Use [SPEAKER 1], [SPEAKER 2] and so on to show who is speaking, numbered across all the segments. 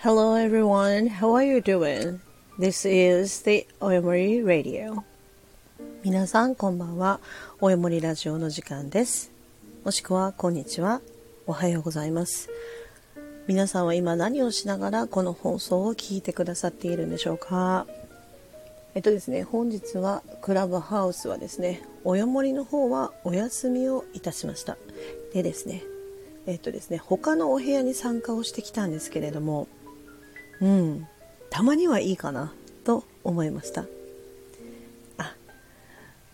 [SPEAKER 1] Hello everyone, how are you doing? This is the Oyomori Radio. 皆さんこんばんは。およもりラジオの時間です。もしくはこんにちは。おはようございます。皆さんは今何をしながらこの放送を聞いてくださっているんでしょうか？えっとですね、本日はクラブハウスはですね、およもりの方はお休みをいたしました。でですね、えっとですね、他のお部屋に参加をしてきたんですけれども、うん、たまにはいいかなと思いました。あ、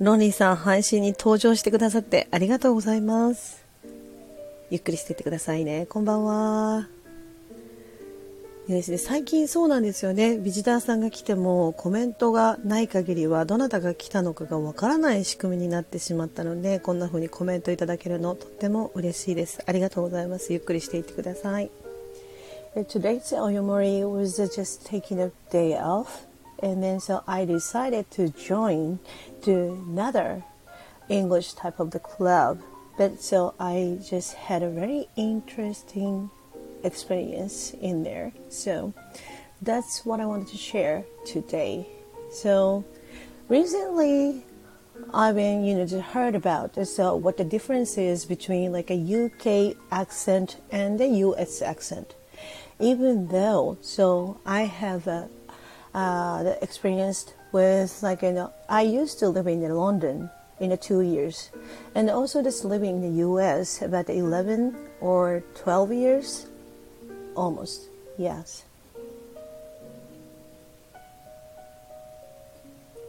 [SPEAKER 1] ロニーさん配信に登場してくださってありがとうございます。ゆっくりしていってくださいね。こんばんは。でですね、最近そうなんですよね。ビジターさんが来てもコメントがない限りはどなたが来たのかがわからない仕組みになってしまったので、こんな風にコメントいただけるのとっても嬉しいです。ありがとうございます。ゆっくりしていってください。Today's Oyomori was just taking a day off and then so I decided to join to another English type of the club. But so I just had a very interesting experience in there. So that's what I wanted to share today. So recently I've been, you know, just heard about so what the difference is between like a UK accent and a US accent. Even though, so I have uh, the experience with like you know, I used to live in London in the two years, and also just living in the US about 11 or 12 years almost, yes.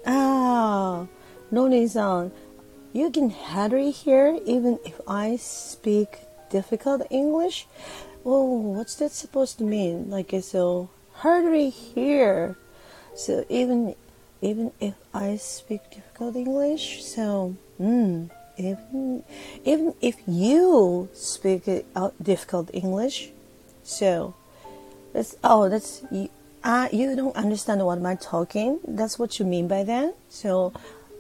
[SPEAKER 1] Ah, Noni-san, you can hardly hear even if I speak difficult English Oh, what's that supposed to mean? Like so hardly hear. So even even if I speak difficult English, so mm, even even if you speak uh, difficult English, so, that's oh, that's you. Uh, you don't understand what I'm talking. That's what you mean by that. So,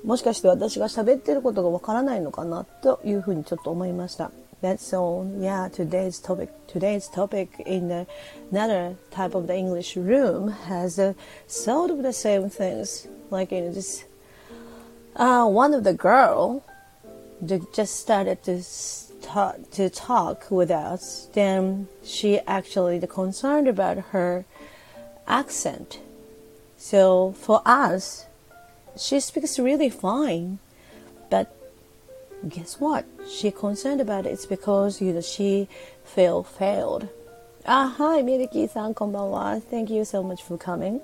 [SPEAKER 1] もしかして私が喋ってることがわからないのかなというふうにちょっと思いました。 That's all. yeah, today's topic, today's topic in another type of the English room has a sort of the same things. Like, you know, just, uh, one of the girl just started to talk, to talk with us, then she actually concerned about her accent. So for us, she speaks really fine, guess what? She concerned about it. It's because you know she feel failed. Ah, hi, Miriki-san, konbanwa. Thank you so much for coming.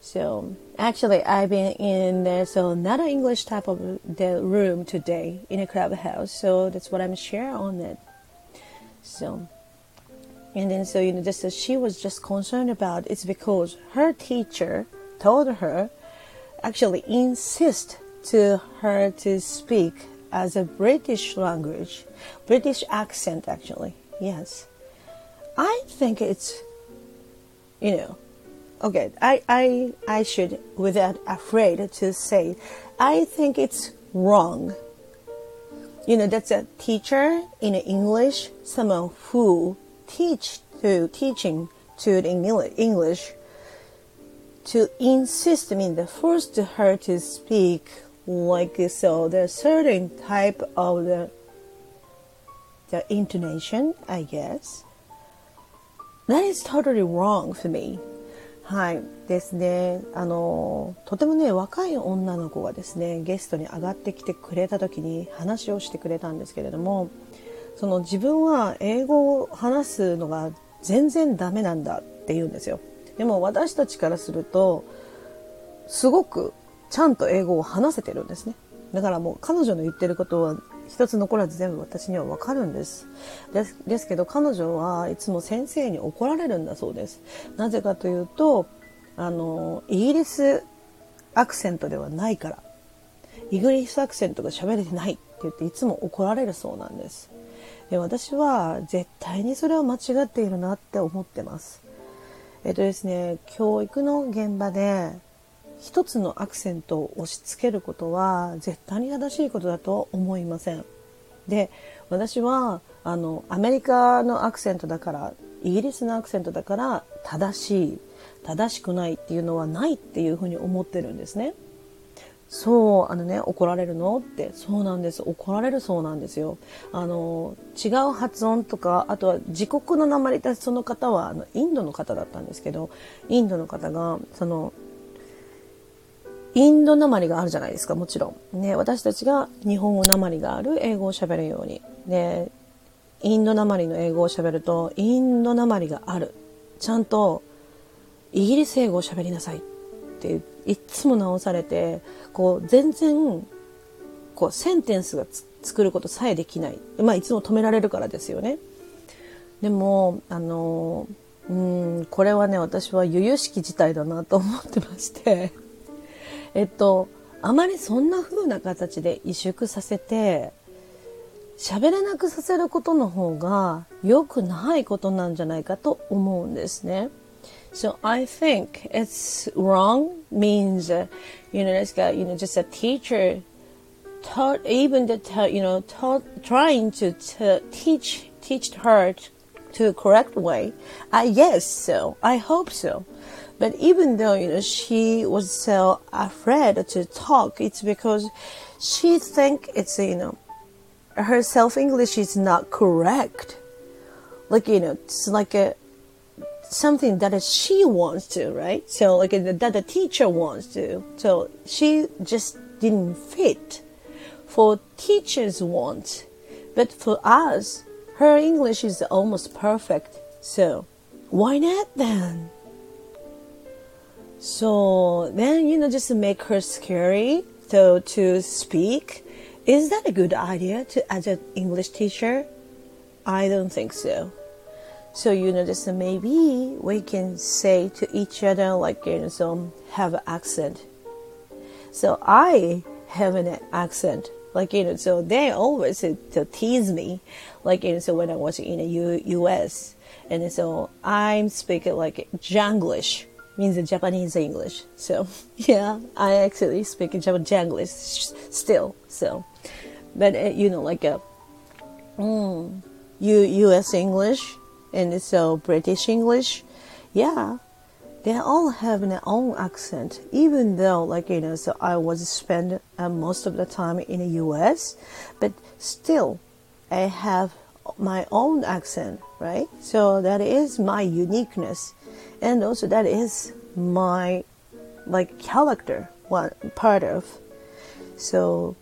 [SPEAKER 1] So actually, I've been in there, so not an English type of the room today in a clubhouse. So that's what I'm sharing on it. So, and then so you know, just as she was just concerned about it's because her teacher told her, actually insist to her to speak as a British language, British accent actually. Yes, I think it's, you know okay, I, I, I should, without afraid to say, I think it's wrong. You know, that's a teacher in English, someone who teach to teaching to the English to insist, I mean, the first her to speak like so, the certain type of the, the intonation, I guess. That is totally wrong for me. はいですねあのとてもね若い女の子がですねゲストに上がってきてくれた時に話をしてくれたんですけれどもその自分は英語を話すのが全然ダメなんだって言うんですよでも私たちからするとすごくちゃんと英語を話せてるんですね。だからもう彼女の言ってることは一つ残らず全部私にはわかるんです。ですですけど彼女はいつも先生に怒られるんだそうです。なぜかというとあのイギリスアクセントではないから。イギリスアクセントが喋れてないって言っていつも怒られるそうなんです。で私は絶対にそれは間違っているなって思ってます。えっとですね教育の現場で一つのアクセントを押し付けることは絶対に正しいことだと思いません。で私はあのアメリカのアクセントだからイギリスのアクセントだから正しい正しくないっていうのはないっていうふうに思ってるんですね。そう、あのね、怒られるのって、そうなんです。怒られるそうなんですよ。あの、違う発音とか、あとは自国の鉛で、その方は、あの、インドの方だったんですけど、インドの方が、その、インド鉛があるじゃないですか、もちろん。ね、私たちが日本語鉛がある英語を喋るように。ね、インド鉛の英語を喋ると、インド鉛がある。ちゃんと、イギリス英語を喋りなさいっていっつも直されて、こう、全然、こう、センテンスが作ることさえできない。まあ、いつも止められるからですよね。でも、あの、うん、これはね、私は由々しき事態だなと思ってましてえっと、あまりそんな風な形で萎縮させて、喋れなくさせることの方が良くないことなんじゃないかと思うんですね。So I think it's wrong means, you know, it's got, you know, just a teacher taught, even the, you know, taught, trying to, to teach, teach her to correct way. I guess so. I hope so. But even though, you know, she was so afraid to talk, it's because she think it's, you know, her self English is not correct. Like, you know, it's like a, something that she wants to, right? So, like, that the teacher wants to. So, she just didn't fit for teachers' want. But for us, her English is almost perfect. So, why not then? So then, you know, just make her scary, so to speak, is that a good idea to as an English teacher? I don't think so. So you know, just maybe we can say to each other like you know, so have accent. So I have an accent, like you know, so they always to tease me, like you know, so when I was in the U- U.S. and so I'm speaking like Janglish means in Japanese English. So yeah, I actually speak Japanese English still. So, but uh, you know, like a mm, U U.S. English and so British English, yeah, they all have their own accent. Even though, like you know, so I was spend uh, most of the time in the U.S., but still, I have my own accent, right? So that is my uniqueness and also that is my like character one part of so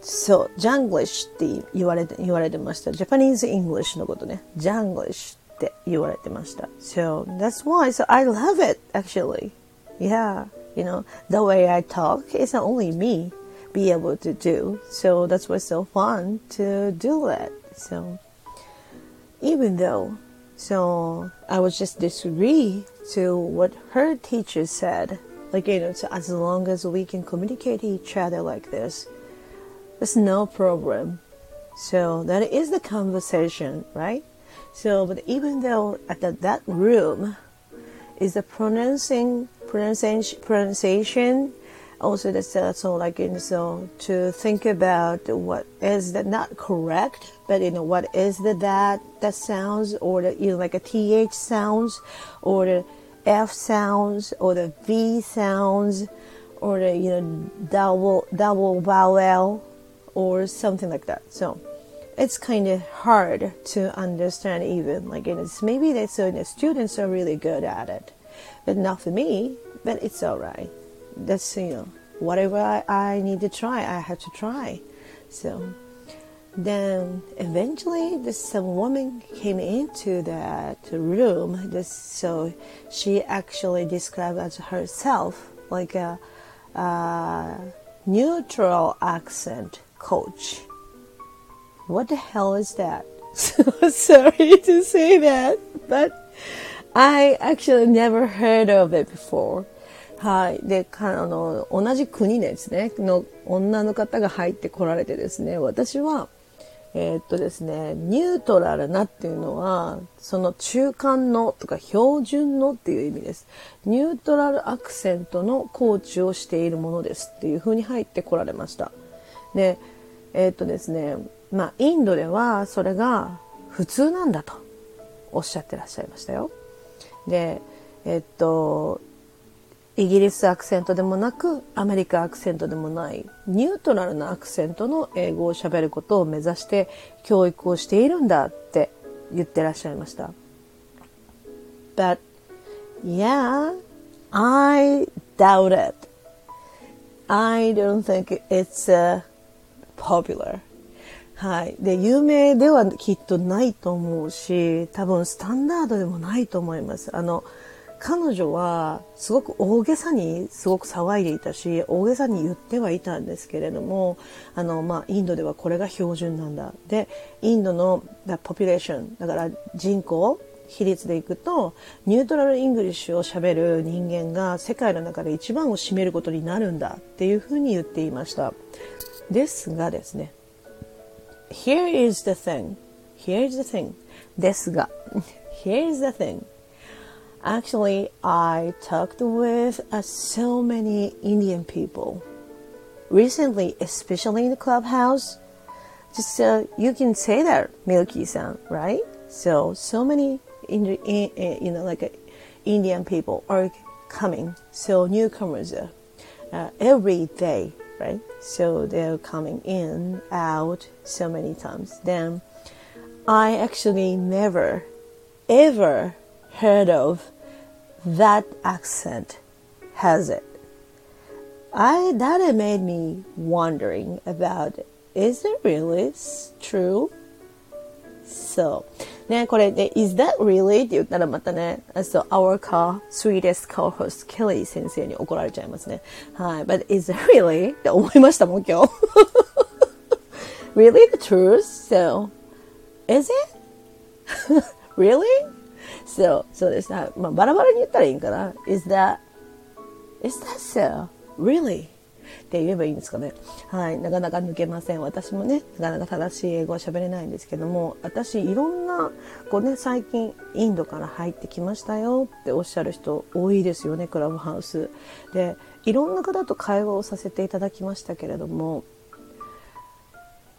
[SPEAKER 1] so Janglish って言われて言われてました Japanese English のことね Janglish って言われてました so that's why so I love it actually yeah you know the way I talk is only me be able to do so that's what's so fun to do it so even though so I was just disagree to what her teacher said. Like, you know, so as long as we can communicate each other like this, there's no problem. So that is the conversation, right? So, but even though at the, that room is the pronouncing, pronunciation, pronunciation also that's also like in so to think about what is that not correct but you know what is the that that sounds or the you know like a th sounds or the f sounds or the v sounds or the you know double double vowel or something like that. So it's kind of hard to understand even like it's maybe that so the students are really good at it but not for me but it's all right that's you know whatever I, I need to try i have to try. So then eventually this woman came into that room this so she actually described as herself like a, a neutral accent coach. What the hell is that? So sorry to say that but i actually never heard of it before はい。で、かあの、同じ国ですね、の女の方が入ってこられてですね、私は、えー、っとですね、ニュートラルなっていうのは、その中間のとか標準のっていう意味です。ニュートラルアクセントのコーチをしているものですっていうふうに入ってこられました。で、えー、っとですね、まあ、インドではそれが普通なんだと。おっしゃってらっしゃいましたよ。で、えっと、イギリスアクセントでもなくアメリカアクセントでもないニュートラルなアクセントの英語をしゃべることを目指して教育をしているんだって言ってらっしゃいました。But yeah, I doubt it. I don't think it's、uh, popular. はい。で、有名ではきっとないと思うし、多分スタンダードでもないと思います。あの、彼女はすごく大げさにすごく騒いでいたし大げさに言ってはいたんですけれどもあの、まあ、インドではこれが標準なんだ。でインドのポピュレーションだから人口比率でいくとニュートラルイングリッシュをしゃべる人間が世界の中で一番を占めることになるんだっていうふうに言っていました。ですがですね Here is the thing Here is the thing ですが Here is the thing Actually, I talked with uh, so many Indian people recently, especially in the clubhouse. Just uh, you can say that, Milky-san, right? So so many, in, in, you know, like uh, Indian people are coming. So newcomers uh, uh, every day, right? So they're coming in, out so many times. Then I actually never, ever heard of that accent has it. I that made me wondering about is it really true? So ね、これで、is that really? って言ったらまたね、so our car, sweetest co-host, Kelly 先生に怒られちゃいますね。はい。but is it really? って思いましたもん、今日。really the truth? So, is it? really? そう、そうです。まあ、バラバラに言ったらいいんかな。Is that, is that so? Really? って言えばいいんですかね。はい。なかなか抜けません。私もね、なかなか正しい英語は喋れないんですけども、私、いろんな、こうね、最近、インドから入ってきましたよっておっしゃる人多いですよね、クラブハウス。で、いろんな方と会話をさせていただきましたけれども、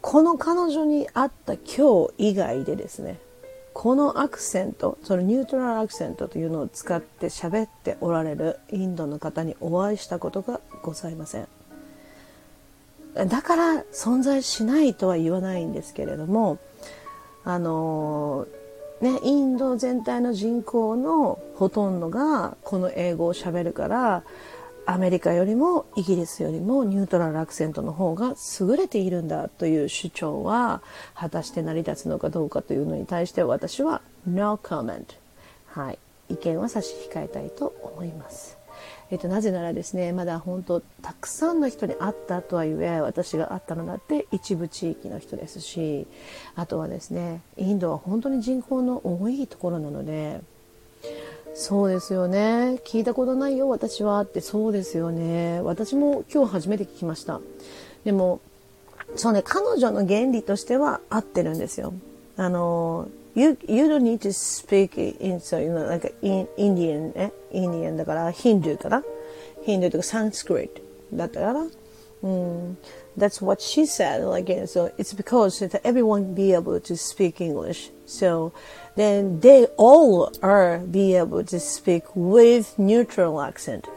[SPEAKER 1] この彼女に会った今日以外でですね、このアクセントそのニュートラルアクセントというのを使って喋っておられるインドの方にお会いしたことがございません。だから存在しないとは言わないんですけれどもあのねインド全体の人口のほとんどがこの英語を喋るからアメリカよりもイギリスよりもニュートラルアクセントの方が優れているんだという主張は果たして成り立つのかどうかというのに対して私は No comment はい意見は差し控えたいと思います。えっと、なぜならですねまだ本当たくさんの人に会ったとはいえ私が会ったのだって一部地域の人ですしあとはですねインドは本当に人口の多いところなのでそうですよね。聞いたことないよ私は。ってそうですよね。私も今日初めて聞きました。でもそうね彼女の原理としては合ってるんですよ。あの you, you don't need to speak in so you know like in Indian ね Indian だからヒンドゥーかな？ヒンドゥーとかサンスクリットだったからうん。That's what she said like so it's because everyone be able to speak English so then they all are be able to speak with neutral accent.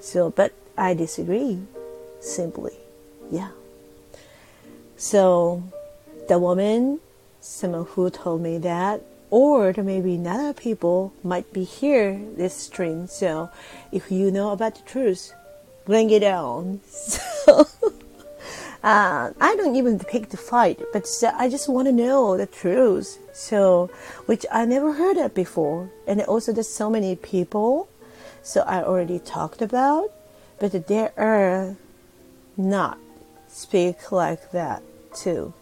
[SPEAKER 1] So, but I disagree. Simply, yeah. So, the woman, someone who told me that, or maybe other people might be here this stream. So, if you know about the truth, bring it on. So. Uh, I don't even pick the fight, but I just want to know the truth. So, which I never heard of before. And also there's so many people. So I already talked about, but there are not speak like that too.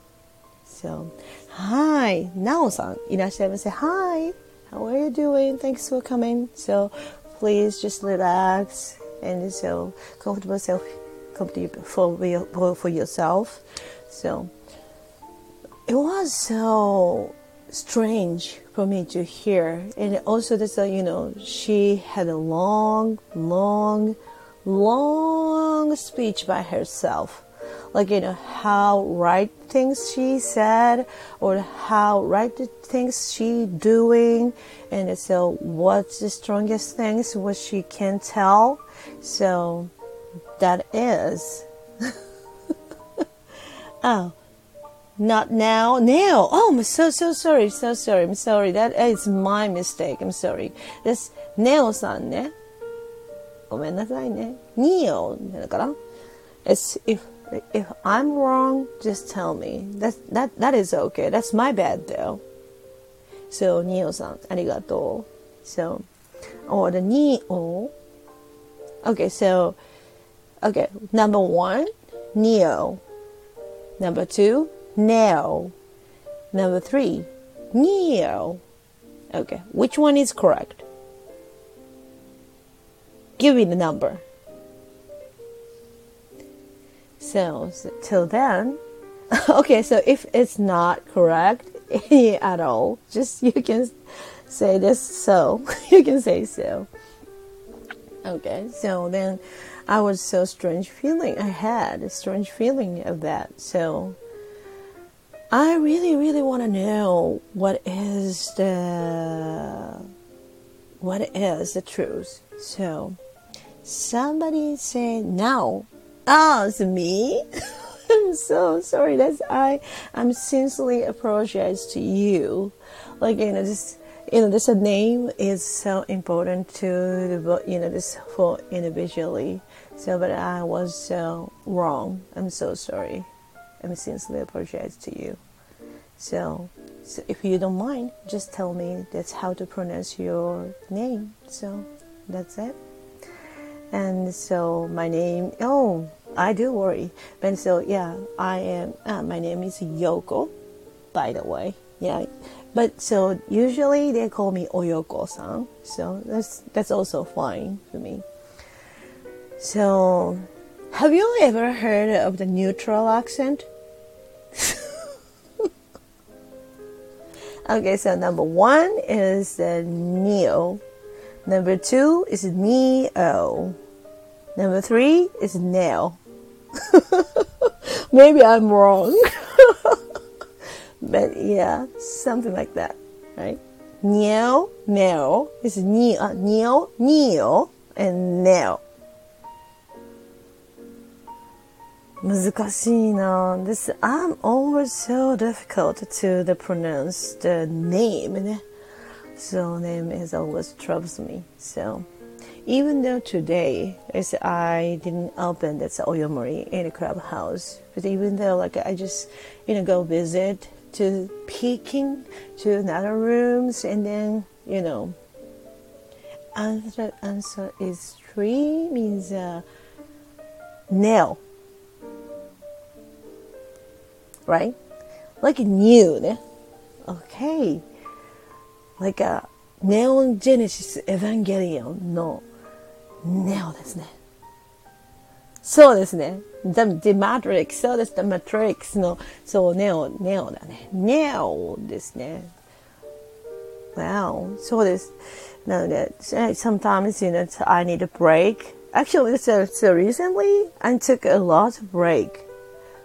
[SPEAKER 1] So, hi, Nao-san, いらっしゃいませ. Hi, how are you doing? Thanks for coming. So, please just relax and so comfortable self for, for, for yourself. So it was so strange for me to hear. And also, this, uh, you know, she had a long, long, long speech by herself. like you know how right things she said or how right the things she doing and so what's the strongest things what she can tell so that is oh not now now oh i'm so so sorry so sorry i'm sorry that is my mistake i'm sorry this ネオさんねごめんなさいね。ニオだから It's if if I'm wrong, just tell me. That that that is okay. That's my bad though. So Neo さんありがとう。So or the Neo. Okay, so okay, number one, Neo. Number two, Neo. Number three, Neo. Okay, which one is correct? Give me the number. So, so till then, okay. So if it's not correct at all, just you can say this. So you can say so. Okay. So then, I was so strange feeling. I had a strange feeling of that. So I really, really want to know what is the what is the truth. So somebody say now Oh, it's me. I'm so sorry. That's I. I'm sincerely apologize to you. Like you know, this you know, this name is so important to the you know this for individually. So, but I was so wrong. I'm so sorry. I'm sincerely apologize to you. So, so if you don't mind, just tell me that's how to pronounce your name. So that's it. And so my name, oh, I do worry. But so yeah, I am. Uh, my name is Yoko, by the way. Yeah, but so usually they call me Oyoko-san. So that's that's also fine for me. So, have you ever heard of the neutral accent? okay, so number one is the neo. Number two is neo. Number three is nail. Maybe I'm wrong. but yeah, something like that, right? Neo, nail is neo, neo, neo, and nail. 難しいな This I'm always so difficult to the pronounce the name So name is always troubles me. So even though today is I didn't open that's Oyomori in a clubhouse, but even though like I just you know go visit to peeking to another rooms and then you know answer answer is three means uh, nail right like new okay like a Neon Genesis Evangelion のネオですね。そうですね。The, the Matrix、そうです。The Matrix の、そう、ネオ、ネオだね。ネオですね。Wow, そうです。なので、sometimes, you know, I need a break. Actually, so, so recently, I took a lot of break.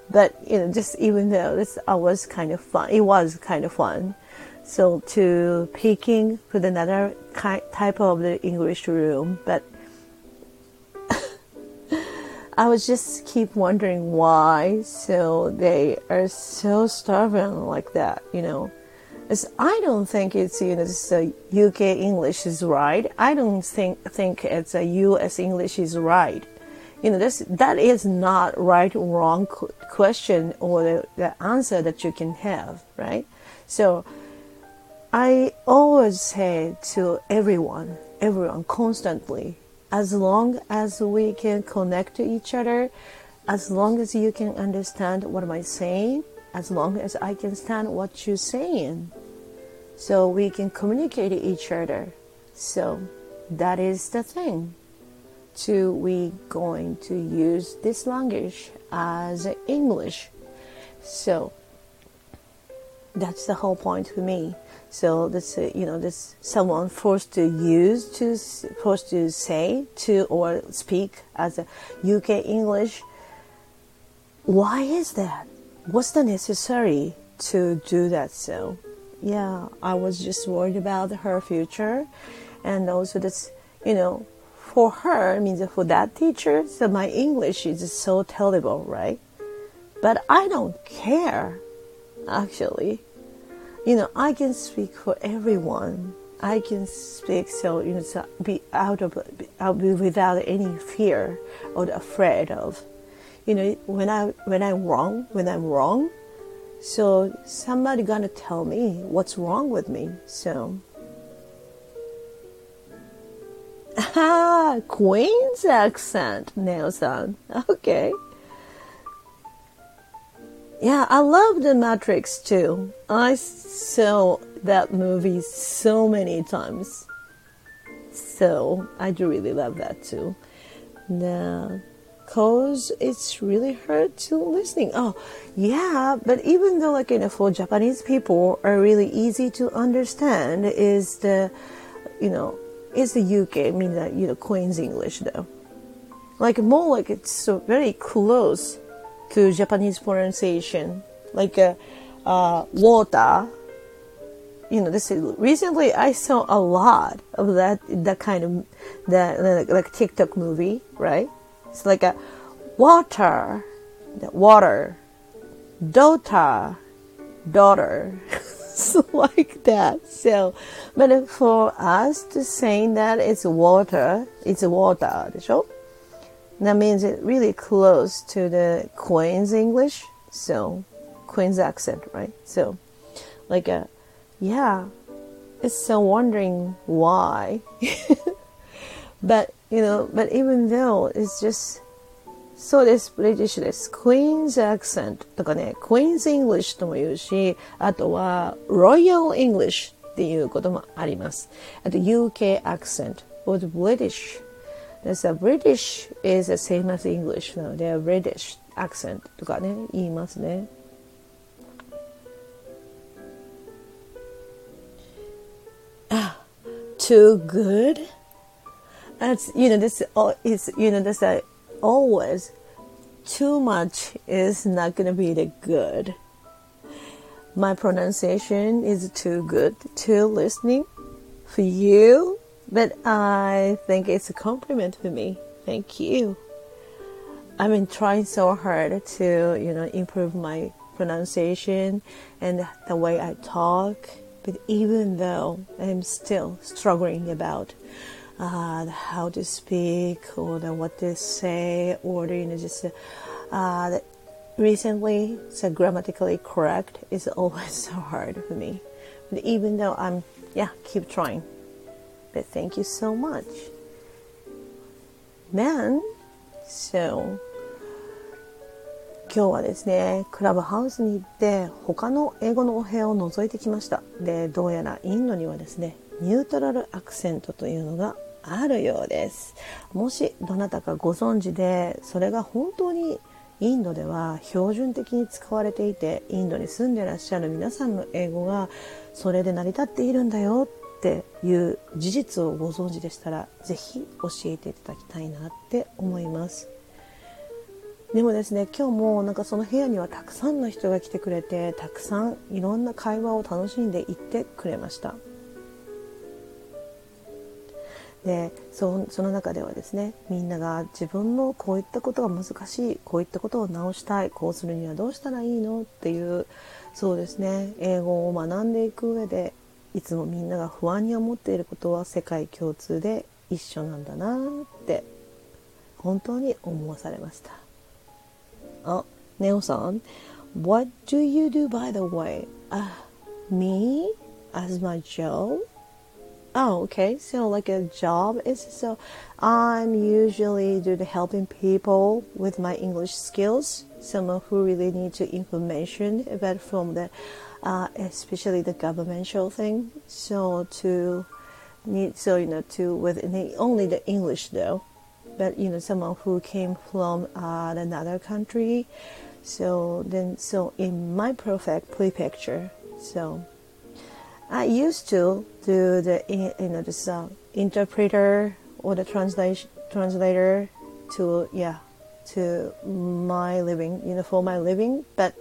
[SPEAKER 1] But, you know, just even though this I was kind of fun, it was kind of fun. So to picking with another type of the English room, but I was just keep wondering why. So they are so stubborn like that, you know. As I don't think it's you know uh, UK English is right. I don't think think it's a US English is right. You know this that is not right or wrong question or the, the answer that you can have, right? So I always say to everyone, everyone constantly, as long as we can connect to each other, as long as you can understand what am I saying, as long as I can stand what you're saying, so we can communicate to each other. So that is the thing. To we going to use this language as English. So that's the whole point for me. So this, uh, you know, this someone forced to use to forced to say to or speak as a UK English. why is that? What's the necessary to do that so? Yeah, I was just worried about her future and also this, you know, for her, means for that teacher, so my English is so terrible, right? But I don't care, actually. You know, I can speak for everyone. I can speak so you know so be out of out without any fear or afraid of. You know, when I when I'm wrong, when I'm wrong, so somebody gonna tell me what's wrong with me. So Ah, Queen's accent, Nelson. Okay. Yeah, I love The Matrix too. I saw that movie so many times. So I do really love that too. Now, cause it's really hard to listening. Oh, yeah, but even though like you know for Japanese people are really easy to understand is the you know is the UK, I mean you know Queen's English though. Like more like it's so very close to Japanese pronunciation, like uh, uh, water. You know, this is, recently I saw a lot of that that kind of that like TikTok movie, right? It's like a water, water, daughter, daughter. like that. So, but for us to say that it's water, it's water, でしょ That means it's really close to the Queen's English. So, Queen's accent, right? So, like a, yeah, it's so wondering why. but, you know, but even though it's just そうです。ブリティッシュです。Queen's accent とかね、Queen's English とも言うし、あとは Royal English っていうこともあります。あと UK accent or the British. That's a British is the same as English なので British accent とかね、言いますね。Ah, too good? That's, you know, this is, you know, that's a always too much is not to be the good. My pronunciation is too good to listening for you, but I think it's a compliment for me. Thank you. I've been trying so hard to, you know, improve my pronunciation and the way I talk, but even though I'm still struggling about uh, how to speak or the, what to say or you know just uh, recently so grammatically correct is always so hard for me but even though i'm yeah keep trying but thank you so much man so 今日はですね、クラブハウスに行って他の英語のお部屋を覗いてきました。で、どうやらインドにはですね、ニュートラルアクセントというのがあるようです。もしどなたかご存知でそれが本当にインドでは標準的に使われていてインドに住んでらっしゃる皆さんの英語がそれで成り立っているんだよっていう事実をご存知でしたら是非教えていただきたいなって思います。でもですね今日もなんかその部屋にはたくさんの人が来てくれてたくさんいろんな会話を楽しんでいってくれました。でその中ではですねみんなが自分のこういったことが難しいこういったことを直したいこうするにはどうしたらいいのっていうそうですね英語を学んでいく上でいつもみんなが不安に思っていることは世界共通で一緒なんだなって本当に思わされましたあネオさん What do you do by the way? Uh, me? As my job? Oh, okay. So like a job is so I'm usually do the helping people with my English skills. Someone who really need to information about from the uh, especially the governmental thing. So to need so you know to with only the English though, but you know someone who came from uh, another country. So then so in my perfect prefecture. So I used to do the you know this uh, interpreter or the translation translator to yeah to my living, you know, for my living. But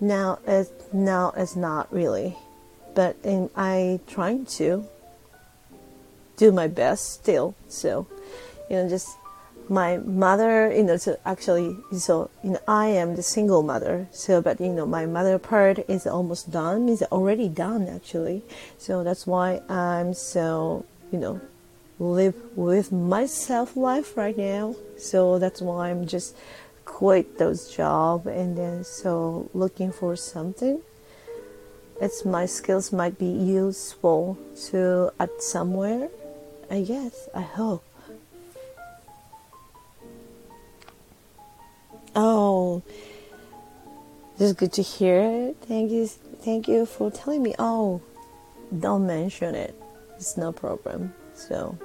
[SPEAKER 1] now it's now it's not really. But in, I trying to do my best still. So, you know, just my mother, you know, so actually, so you know, I am the single mother. So, but you know, my mother part is almost done. Is already done actually. So that's why I'm so, you know, live with myself life right now. So that's why I'm just quit those job and then so looking for something. It's my skills might be useful to at somewhere. I guess. I hope. Oh, this is good to hear. Thank you, thank you for telling me. Oh, don't mention it. It's no problem. So,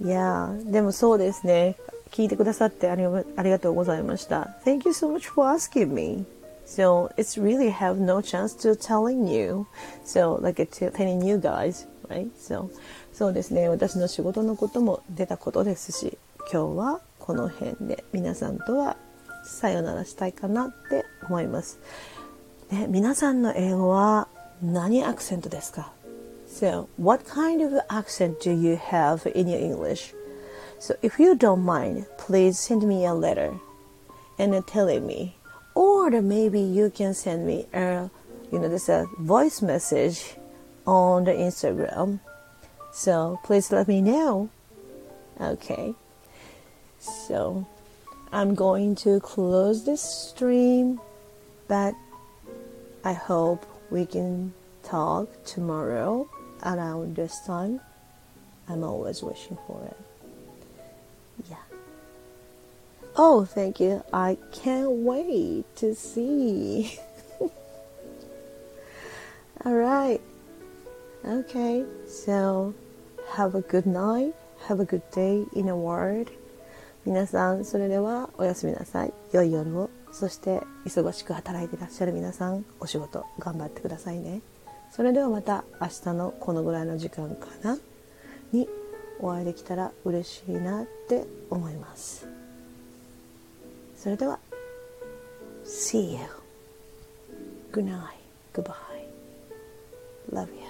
[SPEAKER 1] yeah. でもそうですね。聞いてくださってありありがとうございました。Thank you so much for asking me. So it's really have no chance to telling you. So like telling you guys, right? So そうですね。私の仕事のことも出たことですし、今日は この辺で皆さんとはさよならしたいかなって思います。ね、皆さんの英語は何アクセントですか So, what kind of accent do you have in your English? So, if you don't mind, please send me a letter and telling me, or maybe you can send me a, you know, this a voice message on the Instagram. So, please let me know. Okay. So I'm going to close this stream, but I hope we can talk tomorrow around this time. I'm always wishing for it. Yeah. Oh, thank you. I can't wait to see. All right. Okay. So, have a good night. Have a good day in a word. 皆さん、それではおやすみなさい。良い夜を。そして忙しく働いていらっしゃる皆さん、お仕事頑張ってくださいね。それではまた明日のこのぐらいの時間かな？にお会いできたら嬉しいなって思います。それでは、See you. Good night. Goodbye. Love you.